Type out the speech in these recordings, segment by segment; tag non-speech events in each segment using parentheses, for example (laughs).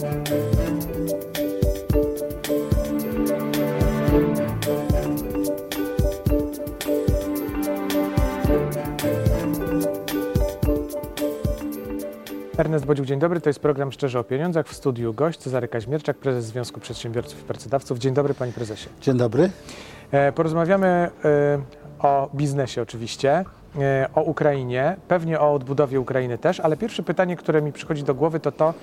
Ernest Bodziuk, dzień dobry. To jest program Szczerze o Pieniądzach. W studiu gość Cezary Kaźmierczak, prezes Związku Przedsiębiorców i Pracodawców. Dzień dobry, panie prezesie. Dzień dobry. E, porozmawiamy e, o biznesie oczywiście, e, o Ukrainie, pewnie o odbudowie Ukrainy też, ale pierwsze pytanie, które mi przychodzi do głowy to to,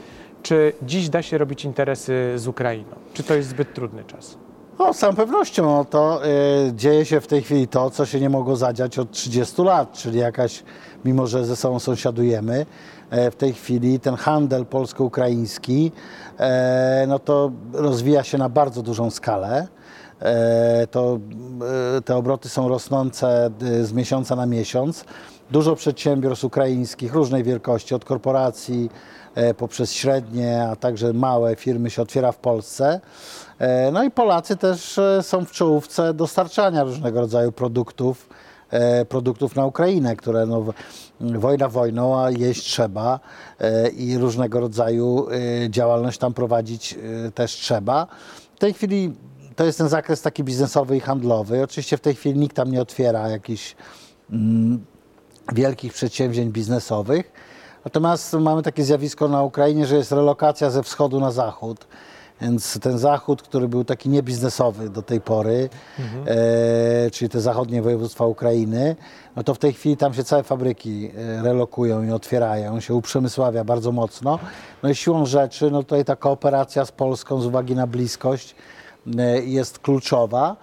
czy dziś da się robić interesy z Ukrainą? Czy to jest zbyt trudny czas? No, z całą pewnością no, to y, dzieje się w tej chwili to, co się nie mogło zadziać od 30 lat, czyli jakaś, mimo że ze sobą sąsiadujemy, e, w tej chwili ten handel polsko-ukraiński e, no to rozwija się na bardzo dużą skalę. E, to, te obroty są rosnące y, z miesiąca na miesiąc. Dużo przedsiębiorstw ukraińskich różnej wielkości, od korporacji poprzez średnie, a także małe firmy się otwiera w Polsce. E, No i Polacy też e, są w czołówce dostarczania różnego rodzaju produktów, e, produktów na Ukrainę, które no, wojna wojną, a jeść trzeba e, i różnego rodzaju e, działalność tam prowadzić e, też trzeba. W tej chwili to jest ten zakres taki biznesowy i handlowy. Oczywiście w tej chwili nikt tam nie otwiera jakichś mm, wielkich przedsięwzięć biznesowych. Natomiast mamy takie zjawisko na Ukrainie, że jest relokacja ze wschodu na zachód. Więc ten zachód, który był taki niebiznesowy do tej pory, e, czyli te zachodnie województwa Ukrainy, no to w tej chwili tam się całe fabryki e, relokują i otwierają, się uprzemysławia bardzo mocno. No i siłą rzeczy, no tutaj ta kooperacja z Polską z uwagi na bliskość e, jest kluczowa.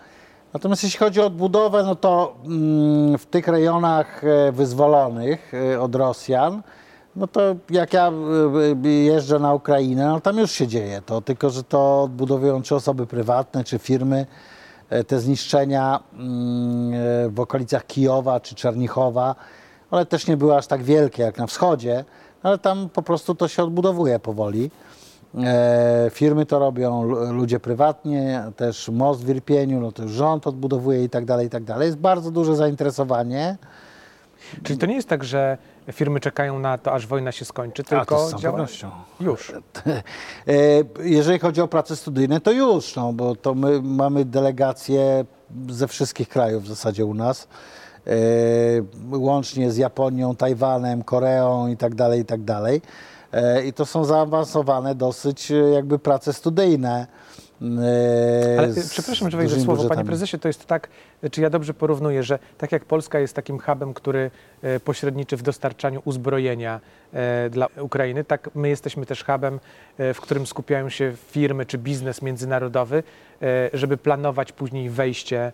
Natomiast jeśli chodzi o odbudowę, no to mm, w tych rejonach e, wyzwolonych e, od Rosjan, no to jak ja e, e, jeżdżę na Ukrainę, no tam już się dzieje to, tylko że to odbudowują czy osoby prywatne, czy firmy. E, Te zniszczenia mm, e, w okolicach Kijowa czy Czernichowa, one też nie były aż tak wielkie jak na wschodzie, ale tam po prostu to się odbudowuje powoli. E, firmy to robią, lu- ludzie prywatnie, też most w Irpieniu, no to już rząd odbudowuje i tak dalej, i tak dalej. Jest bardzo duże zainteresowanie. Czyli to nie jest tak, że firmy czekają na to, aż wojna się skończy, tylko to z działa... pewnością. Już. (laughs) E, Jeżeli chodzi o prace studyjne, to już, no, bo to my mamy delegacje ze wszystkich krajów w zasadzie u nas, e, łącznie z Japonią, Tajwanem, Koreą i tak dalej, i tak dalej. E, I to są zaawansowane dosyć jakby prace studyjne. E, Ale y, z przepraszam, że wejdę słowo, panie budżetami. prezesie, to jest tak, czy ja dobrze porównuję, że tak jak Polska jest takim hubem, który e, pośredniczy w dostarczaniu uzbrojenia e, dla Ukrainy, tak my jesteśmy też hubem, e, w którym skupiają się firmy czy biznes międzynarodowy, żeby planować później wejście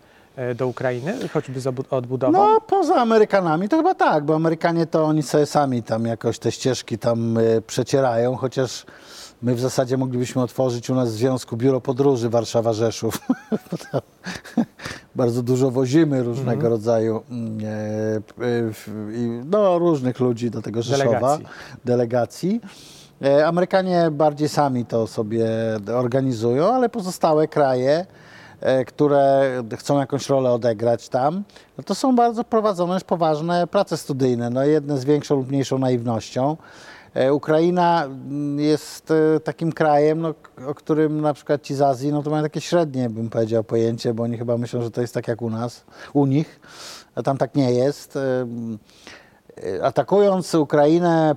do Ukrainy, choćby z odbudową. No, poza Amerykanami to chyba tak, bo Amerykanie to oni sobie sami tam jakoś te ścieżki tam przecierają, chociaż my w zasadzie moglibyśmy otworzyć u nas w związku biuro podróży Warszawa-Rzeszów. (laughs) (laughs) Bardzo dużo wozimy różnego rodzaju mm, e, e, w- i, no, różnych ludzi do tego Rzeszowa, Delegacji. delegacji. E, Amerykanie bardziej sami to sobie organizują, ale pozostałe kraje, e, które chcą jakąś rolę odegrać tam, no to są bardzo prowadzone poważne prace studyjne, no jedne z większą lub mniejszą naiwnością. E, Ukraina mm, jest e, takim krajem, no, o którym na przykład ci z Azji, no to mają takie średnie, bym powiedział, pojęcie, bo oni chyba myślą, że to jest tak jak u nas, u nich, a tam tak nie jest. E, Atakując Ukrainę,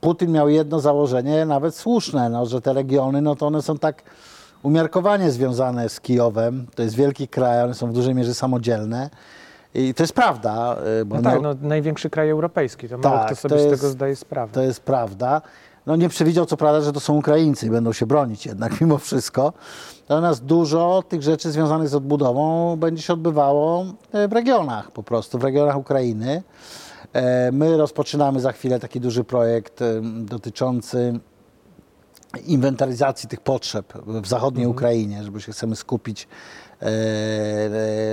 Putin miał jedno założenie, nawet słuszne, no, że te regiony, no to one są tak umiarkowanie związane z Kijowem. To jest wielki kraj, one są w dużej mierze samodzielne. I to jest prawda. e, Bo No tak, no, największy kraj europejski, to mało Tak, kto to sobie z jest- tego zdaje sprawę. to jest prawda. No nie przewidział co prawda, że to są Ukraińcy i będą się bronić jednak (laughs) mimo wszystko. Natomiast dużo tych rzeczy związanych z odbudową będzie się odbywało e, w regionach po prostu, w regionach Ukrainy. E, My rozpoczynamy za chwilę taki duży projekt e, dotyczący inwentaryzacji tych potrzeb w zachodniej Ukrainie, żeby się chcemy skupić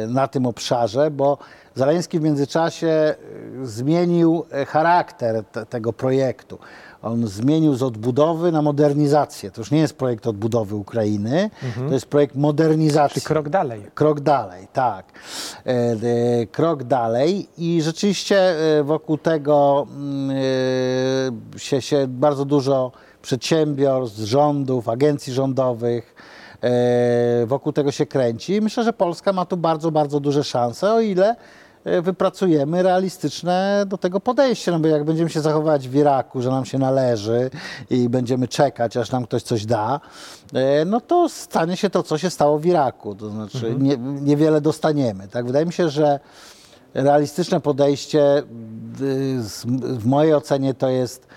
na tym obszarze, bo Zaleński w międzyczasie e, zmienił e, charakter te, tego projektu. On zmienił z odbudowy na modernizację. To już nie jest projekt odbudowy Ukrainy, to jest projekt modernizacji. Czyli krok dalej. Krok dalej, tak. E, e, Krok dalej i rzeczywiście e, wokół tego mm, e, się, się bardzo dużo przedsiębiorstw, rządów, agencji rządowych. E, Wokół tego się kręci. I myślę, że Polska ma tu bardzo, bardzo duże szanse, o ile e, wypracujemy realistyczne do tego podejście. No bo jak będziemy się zachowywać w Iraku, że nam się należy i będziemy czekać, aż nam ktoś coś da, e, no to stanie się to, co się stało w Iraku. To znaczy nie, niewiele dostaniemy. Tak? Wydaje mi się, że realistyczne podejście w mojej ocenie to jest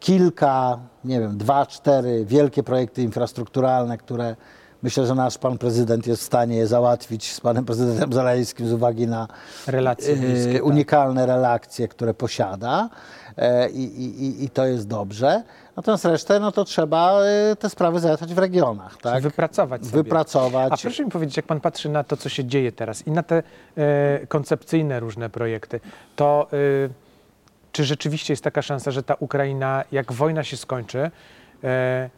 kilka, nie wiem, dwa, cztery wielkie projekty infrastrukturalne, które myślę, że nasz pan prezydent jest w stanie je załatwić z panem prezydentem Zaleńskim z uwagi na Relacje e, bliskie, tak. unikalne relacje, które posiada e, i, i, i- to jest dobrze. Natomiast resztę, no to trzeba e, te sprawy załatwiać w regionach, tak? Wypracować sobie. Wypracować. A proszę mi powiedzieć, jak pan patrzy na to, co się dzieje teraz i na te e, koncepcyjne różne projekty, to e, czy rzeczywiście jest taka szansa, że ta Ukraina, jak wojna się skończy, e,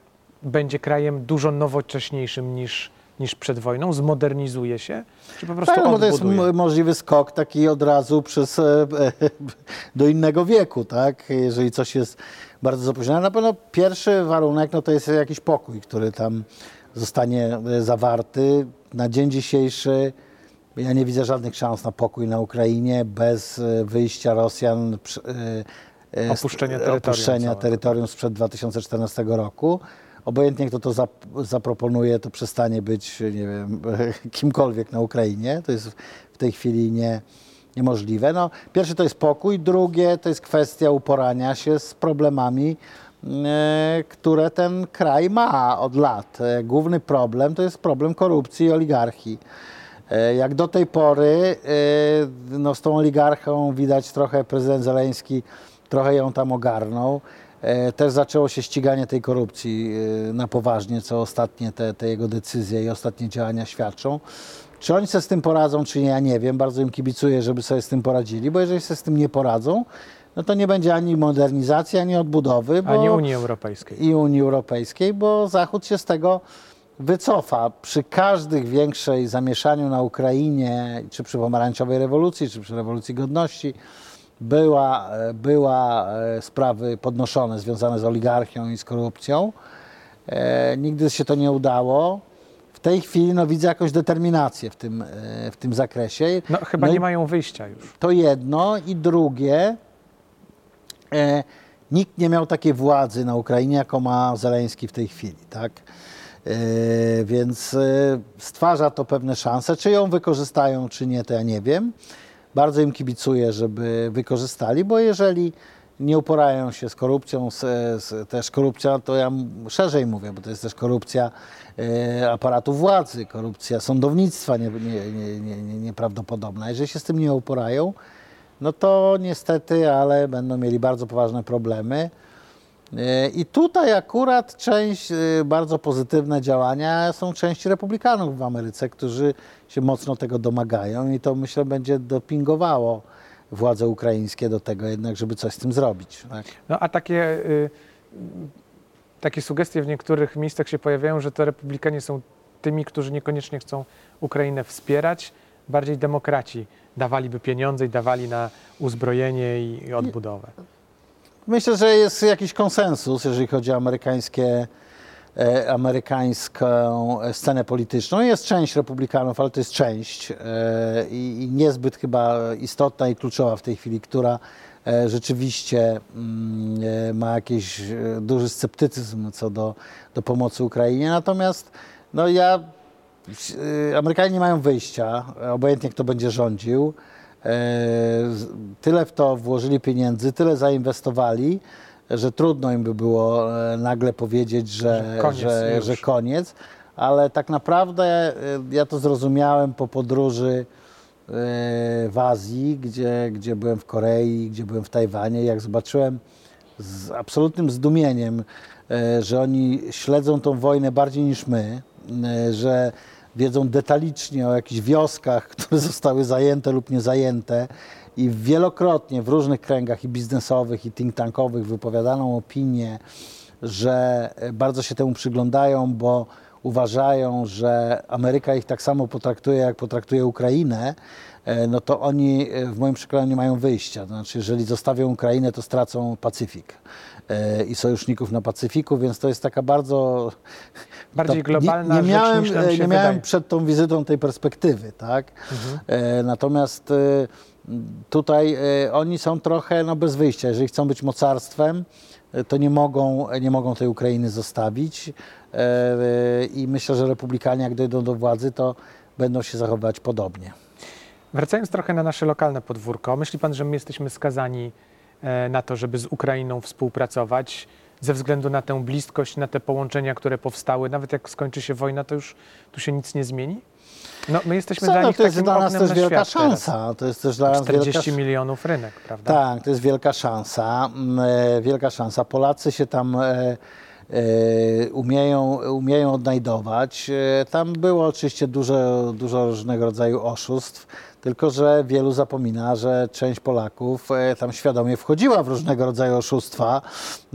będzie krajem dużo nowocześniejszym niż, niż przed wojną, zmodernizuje się, czy po prostu Tak, no to jest możliwy skok taki od razu przez, e, (laughs) do innego wieku, tak? Jeżeli coś jest bardzo zapóźnione. Na pewno pierwszy warunek no to jest jakiś pokój, który tam zostanie e, zawarty. Na dzień dzisiejszy ja nie widzę żadnych szans na pokój na Ukrainie bez e, wyjścia Rosjan, e, e, Opuszczenia terytorium opuszczenia terytorium sprzed 2014 roku. Obojętnie kto to zap- zaproponuje, to przestanie być, nie wiem, (laughs) kimkolwiek na Ukrainie. To jest w tej chwili nie, niemożliwe. No, pierwsze to jest pokój, drugie to jest kwestia uporania się z problemami, które ten kraj ma od lat. E, Główny problem to jest problem korupcji i oligarchii. E, Jak do tej pory, e, no z tą oligarchą widać trochę prezydent Zeleński trochę ją tam ogarnął. E, Też zaczęło się ściganie tej korupcji na poważnie, co ostatnie te, te jego decyzje i ostatnie działania świadczą. Czy oni sobie z tym poradzą, czy nie, ja nie wiem. Bardzo im kibicuję, żeby sobie z tym poradzili, bo jeżeli sobie z tym nie poradzą, no to nie będzie ani modernizacji, ani odbudowy. Bo Ani Unii Europejskiej. i Unii Europejskiej, bo Zachód się z tego wycofa. Przy każdych większej zamieszaniu na Ukrainie, czy przy pomarańczowej rewolucji, czy przy rewolucji godności, była, e, była e, sprawy podnoszone związane z oligarchią i z korupcją. E, nigdy się to nie udało. W tej chwili no, widzę jakąś determinację w tym, e, w tym zakresie. No chyba No nie mają wyjścia już. to jedno i drugie, e, nikt nie miał takiej władzy na Ukrainie, jaką ma Zeleński w tej chwili, tak? E, więc e, stwarza to pewne szanse. Czy ją wykorzystają, czy nie, to ja nie wiem. Bardzo im kibicuję, żeby wykorzystali, bo jeżeli nie uporają się z korupcją, z, z, też korupcja, to ja szerzej mówię, bo to jest też korupcja e, aparatu władzy, korupcja sądownictwa nie, nie, nie, nie, nieprawdopodobna. Jeżeli się z tym nie uporają, no to niestety, ale będą mieli bardzo poważne problemy. E, I tutaj akurat część, e, bardzo pozytywne działania są części republikanów w Ameryce, którzy się mocno tego domagają i to myślę będzie dopingowało władze ukraińskie do tego jednak, żeby coś z tym zrobić. Tak? No a takie, y, takie sugestie w niektórych miejscach się pojawiają, że to republikanie są tymi, którzy niekoniecznie chcą Ukrainę wspierać, bardziej demokraci dawaliby pieniądze i dawali na uzbrojenie i i odbudowę. Myślę, że jest jakiś konsensus, jeżeli chodzi o amerykańskie, e, amerykańską e, scenę polityczną. Jest część republikanów, ale to jest część e, i, i niezbyt chyba istotna i kluczowa w tej chwili, która e, rzeczywiście mm, e, ma jakiś e, duży sceptycyzm co do, do pomocy Ukrainie. Natomiast no ja Y, Amerykanie nie mają wyjścia, obojętnie kto będzie rządził. E, Tyle w to włożyli pieniędzy, tyle zainwestowali, że trudno im by było e, nagle powiedzieć, że, Że koniec że, że koniec. Ale tak naprawdę e, ja to zrozumiałem po podróży w Azji, gdzie, gdzie byłem w Korei, gdzie byłem w Tajwanie. Jak zobaczyłem z absolutnym zdumieniem, że oni śledzą tą wojnę bardziej niż my, że wiedzą detalicznie o jakichś wioskach, (laughs) które zostały zajęte lub nie zajęte i wielokrotnie w różnych kręgach i biznesowych, i think tankowych wypowiadaną opinię, że bardzo się temu przyglądają, bo uważają, że Ameryka ich tak samo potraktuje, jak potraktuje Ukrainę, e, no to oni e, w moim przekonaniu nie mają wyjścia. To znaczy, jeżeli zostawią Ukrainę, to stracą Pacyfik e, i sojuszników na Pacyfiku, więc to jest taka bardzo... Bardziej globalna nie, nie rzecz miałem, niż e, się Nie miałem wydaje. przed tą wizytą tej perspektywy, tak? E, natomiast tutaj oni są trochę no, bez wyjścia. Jeżeli chcą być mocarstwem, to nie mogą, nie mogą tej Ukrainy zostawić. E, I myślę, że republikanie, jak dojdą do władzy, to będą się zachowywać podobnie. Wracając trochę na nasze lokalne podwórko, myśli pan, że my jesteśmy skazani e, na to, żeby z Ukrainą współpracować ze względu na tę bliskość, na te połączenia, które powstały? Nawet jak skończy się wojna, to już tu się nic nie zmieni? No, my jesteśmy Co, dla no, nich to jest takim dla nas oknem też na wielka świat teraz. szansa. To jest też dla nas wielka 40 milionów rynek, prawda? Tak, to jest wielka szansa. mm, e, Wielka szansa. Polacy się tam umieją, umieją odnajdować. E, Tam było oczywiście dużo, dużo różnego rodzaju oszustw, tylko że wielu zapomina, że część Polaków e, tam świadomie wchodziła w różnego rodzaju oszustwa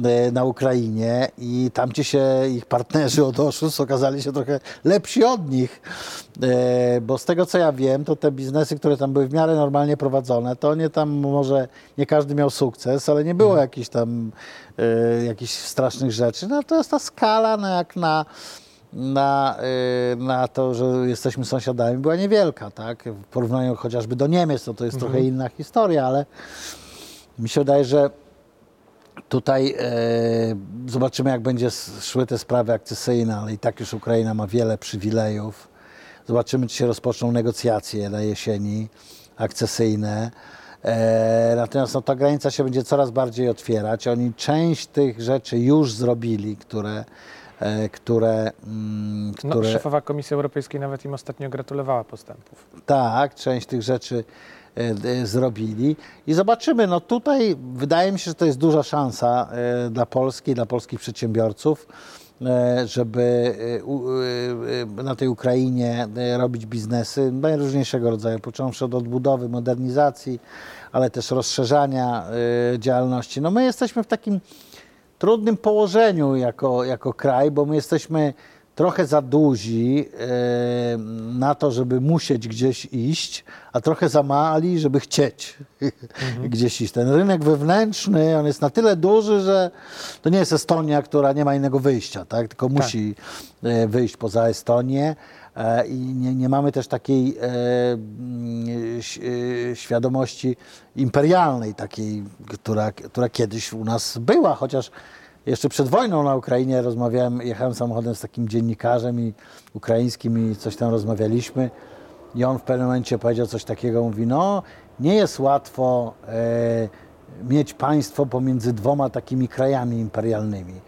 e, na Ukrainie i tam, gdzie się ich partnerzy od oszustw okazali się trochę lepsi od nich. E, Bo z tego co ja wiem, to te biznesy, które tam były w miarę normalnie prowadzone, to nie tam może nie każdy miał sukces, ale nie było jakichś tam jakichś strasznych rzeczy. No to jest ta skala, no jak na, na, e, na to, że jesteśmy sąsiadami, była niewielka, tak? W porównaniu chociażby do Niemiec, to to jest trochę inna historia, ale mi się wydaje, że Tutaj e, zobaczymy, jak będzie szły te sprawy akcesyjne, ale i tak już Ukraina ma wiele przywilejów. Zobaczymy, czy się rozpoczną negocjacje na jesieni akcesyjne. E, natomiast no, ta granica się będzie coraz bardziej otwierać. Oni część tych rzeczy już zrobili, które, e, które, mm, No, które szefowa Komisji Europejskiej nawet im ostatnio gratulowała postępów. tak, część tych rzeczy e, zrobili. I zobaczymy, no tutaj wydaje mi się, że to jest duża szansa e, dla Polski, dla polskich przedsiębiorców, żeby na tej Ukrainie robić biznesy najróżniejszego rodzaju, począwszy od odbudowy, modernizacji, ale też rozszerzania działalności. No my jesteśmy w takim trudnym położeniu jako, jako kraj, bo my jesteśmy trochę za duzi e, na to, żeby musieć gdzieś iść, a trochę za mali, żeby chcieć (laughs) gdzieś iść. Ten rynek wewnętrzny, on jest na tyle duży, że to nie jest Estonia, która nie ma innego wyjścia, tak? tylko musi e, wyjść poza Estonię. E, I nie, nie mamy też takiej e, mm, e, świadomości imperialnej, takiej, która, która kiedyś u nas była, chociaż jeszcze przed wojną na Ukrainie rozmawiałem, jechałem samochodem z takim dziennikarzem i ukraińskim i coś tam rozmawialiśmy. I on w pewnym momencie powiedział coś takiego, mówi, no nie jest łatwo e, mieć państwo pomiędzy dwoma takimi krajami imperialnymi.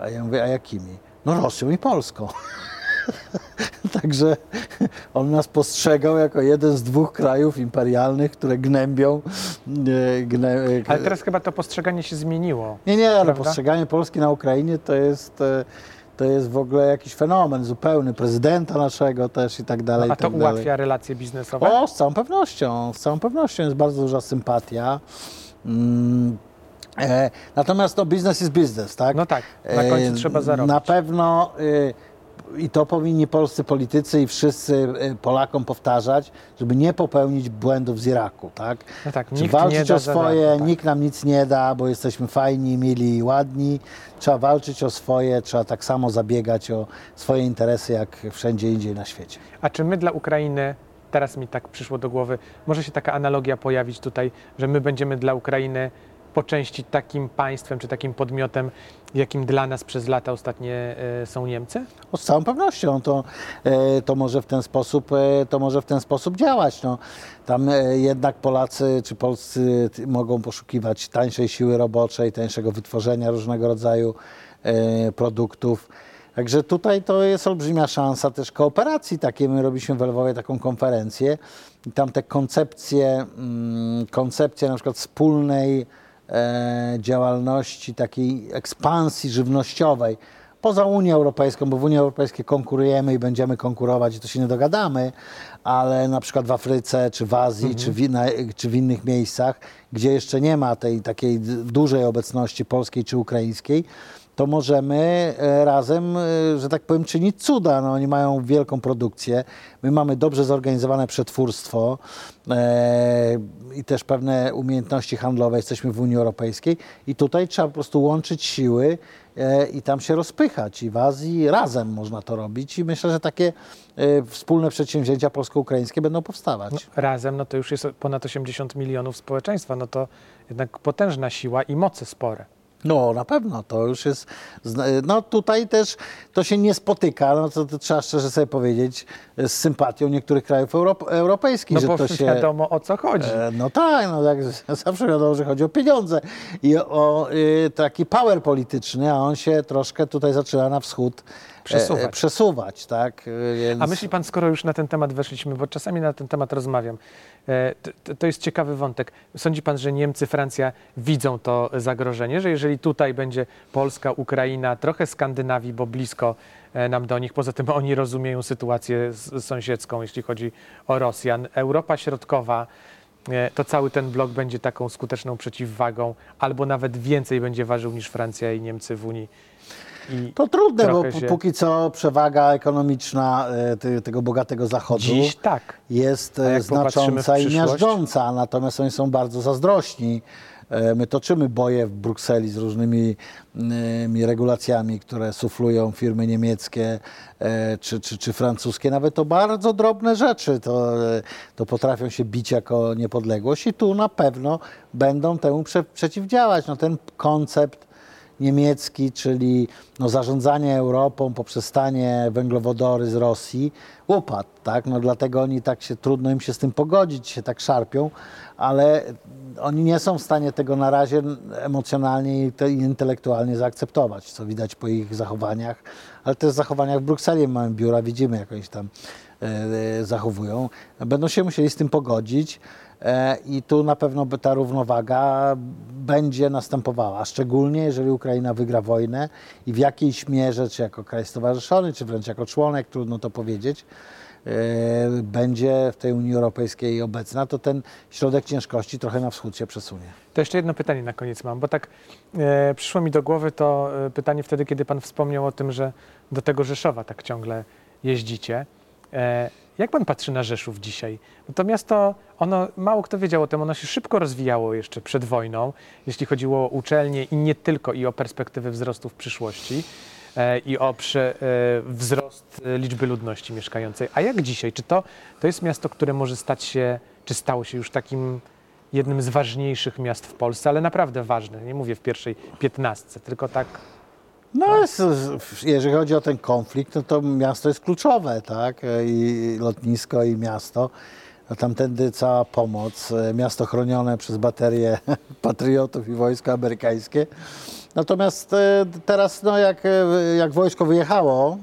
A ja mówię, a jakimi? No Rosją i Polską. (laughs) (laughs) Także on nas postrzegał jako jeden z dwóch krajów imperialnych, które gnębią. e, Gne, e, Ale teraz chyba to postrzeganie się zmieniło. nie, nie, ale Prawda? postrzeganie Polski na Ukrainie to jest, e, to jest w ogóle jakiś fenomen zupełny, prezydenta naszego też i tak dalej. No, a i to tak dalej. ułatwia relacje biznesowe? O, z całą pewnością, z całą pewnością jest bardzo duża sympatia. Mm, e, natomiast no, biznes jest biznes, tak? No tak, na końcu E, trzeba zarobić. Na pewno y, i to powinni polscy politycy i wszyscy y, Polakom powtarzać, żeby nie popełnić błędów z Iraku, tak? No tak, Czy walczyć o swoje, darmo, tak. nikt nam nic nie da, bo jesteśmy fajni, mili i ładni. Trzeba walczyć o swoje, trzeba tak samo zabiegać o swoje interesy, jak wszędzie indziej na świecie. A czy my dla Ukrainy, teraz mi tak przyszło do głowy, może się taka analogia pojawić tutaj, że my będziemy dla Ukrainy po części takim państwem czy takim podmiotem, jakim dla nas przez lata ostatnie e, są Niemcy? No, z całą pewnością to, e, to, może w ten sposób, e, to może w ten sposób działać. No, tam jednak Polacy czy Polscy mogą poszukiwać tańszej siły roboczej, tańszego wytworzenia różnego rodzaju produktów. Także tutaj to jest olbrzymia szansa też kooperacji takiej. My robiliśmy w Lwowie taką konferencję i tam te koncepcje, mm, koncepcje na przykład wspólnej działalności, takiej ekspansji żywnościowej, poza Unią Europejską, bo w Unii Europejskiej konkurujemy i będziemy konkurować i to się nie dogadamy, ale na przykład w Afryce, czy w Azji, czy, w czy w innych miejscach, gdzie jeszcze nie ma tej takiej dużej obecności polskiej czy ukraińskiej, to możemy e, razem, e, że tak powiem, czynić cuda. No, oni mają wielką produkcję, my mamy dobrze zorganizowane przetwórstwo e, i też pewne umiejętności handlowe. Jesteśmy w Unii Europejskiej i tutaj trzeba po prostu łączyć siły e, i tam się rozpychać. I w Azji razem można to robić i myślę, że takie e, wspólne przedsięwzięcia polsko-ukraińskie będą powstawać. No, razem, no to już jest ponad 80 milionów społeczeństwa, no to jednak potężna siła i moce spore. No, na pewno, to już jest. No tutaj też to się nie spotyka, no to, to trzeba szczerze sobie powiedzieć, z sympatią niektórych krajów Europ- europejskich, No że bo to się. wiadomo o co chodzi. E, No tak, no jak zawsze wiadomo, że chodzi o pieniądze i o y, taki power polityczny, a on się troszkę tutaj zaczyna na wschód Przesuwać. E, przesuwać tak? Y, Więc... A myśli pan, skoro już na ten temat weszliśmy, bo czasami na ten temat rozmawiam, e, to, to- jest ciekawy wątek. Sądzi pan, że Niemcy, Francja widzą to zagrożenie, że jeżeli tutaj będzie Polska, Ukraina, trochę Skandynawii, bo blisko e, nam do nich, poza tym oni rozumieją sytuację sąsiedzką, jeśli chodzi o Rosjan, Europa Środkowa, e, to cały ten blok będzie taką skuteczną przeciwwagą, albo nawet więcej będzie ważył niż Francja i Niemcy w Unii. To trudne, bo się- póki co przewaga ekonomiczna e, te, tego bogatego zachodu dziś tak. jest e, znacząca i miażdżąca, natomiast oni są bardzo zazdrośni. E, My toczymy boje w Brukseli z różnymi mm, regulacjami, które suflują firmy niemieckie e, czy, czy, czy francuskie. Nawet to bardzo drobne rzeczy to, to potrafią się bić jako niepodległość i tu na pewno będą temu prze, przeciwdziałać. No, ten koncept niemiecki, czyli no, zarządzanie Europą poprzez stanie węglowodory z Rosji, upadł, tak? No, dlatego oni tak się, trudno im się z tym pogodzić, się tak szarpią, ale oni nie są w stanie tego na razie emocjonalnie i te- i intelektualnie zaakceptować, co widać po ich zachowaniach, ale też zachowaniach w Brukseli mamy biura, widzimy jak oni się tam e, e, zachowują. Będą się musieli z tym pogodzić. E, I tu na pewno ta równowaga będzie następowała, szczególnie jeżeli Ukraina wygra wojnę i w jakiejś mierze, czy jako kraj stowarzyszony, czy wręcz jako członek, trudno to powiedzieć, e, będzie w tej Unii Europejskiej obecna, to ten środek ciężkości trochę na wschód się przesunie. To jeszcze jedno pytanie na koniec mam, bo tak e, przyszło mi do głowy to e, pytanie wtedy, kiedy pan wspomniał o tym, że do tego Rzeszowa tak ciągle jeździcie. E, jak pan patrzy na Rzeszów dzisiaj? Bo to miasto, ono, mało kto wiedział o tym, ono się szybko rozwijało jeszcze przed wojną, jeśli chodziło o uczelnie i nie tylko, i o perspektywy wzrostu w przyszłości e, i o prze, e, wzrost e, liczby ludności mieszkającej. A jak dzisiaj? Czy to, to jest miasto, które może stać się, czy stało się już takim jednym z ważniejszych miast w Polsce, ale naprawdę ważnych. Nie mówię w pierwszej piętnastce, tylko tak. No, jeżeli chodzi o ten konflikt, no to miasto jest kluczowe, tak? I lotnisko, i miasto. Tamtędy cała pomoc, e, miasto chronione przez baterię (laughs) patriotów i wojsko amerykańskie. Natomiast e, teraz, no, jak, e, jak wojsko wyjechało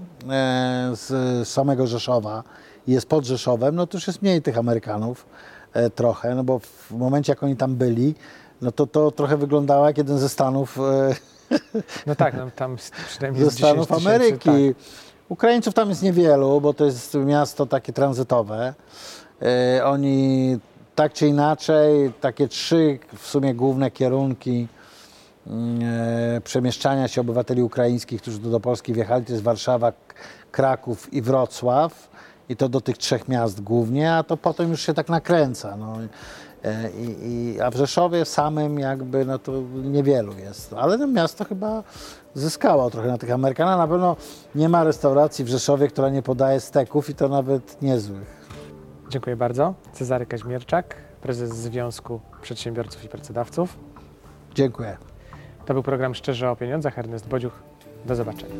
z samego Rzeszowa i jest pod Rzeszowem, no to już jest mniej tych Amerykanów trochę, no bo w momencie, jak oni tam byli, no to to trochę wyglądało jak jeden ze Stanów (laughs) No tak, no, tam przynajmniej ze z 10 Stanów tysięcy, Ameryki. Tak. Ukraińców tam jest niewielu, bo to jest miasto takie tranzytowe. E, oni tak czy inaczej, takie trzy w sumie główne kierunki e, przemieszczania się obywateli ukraińskich, którzy do Polski wjechali, to jest Warszawa, Kraków i Wrocław. I to do tych trzech miast głównie, a to potem już się tak nakręca. No. E, I, i, a w Rzeszowie samym jakby no to niewielu jest. Ale no miasto chyba zyskało trochę na tych Amerykanach. Na pewno nie ma restauracji w Rzeszowie, która nie podaje steków i to nawet niezłych. Dziękuję bardzo. Cezary Kaźmierczak, prezes Związku Przedsiębiorców i Pracodawców. Dziękuję. To był program Szczerze o Pieniądzach. Ernest Bodziuch. Do zobaczenia.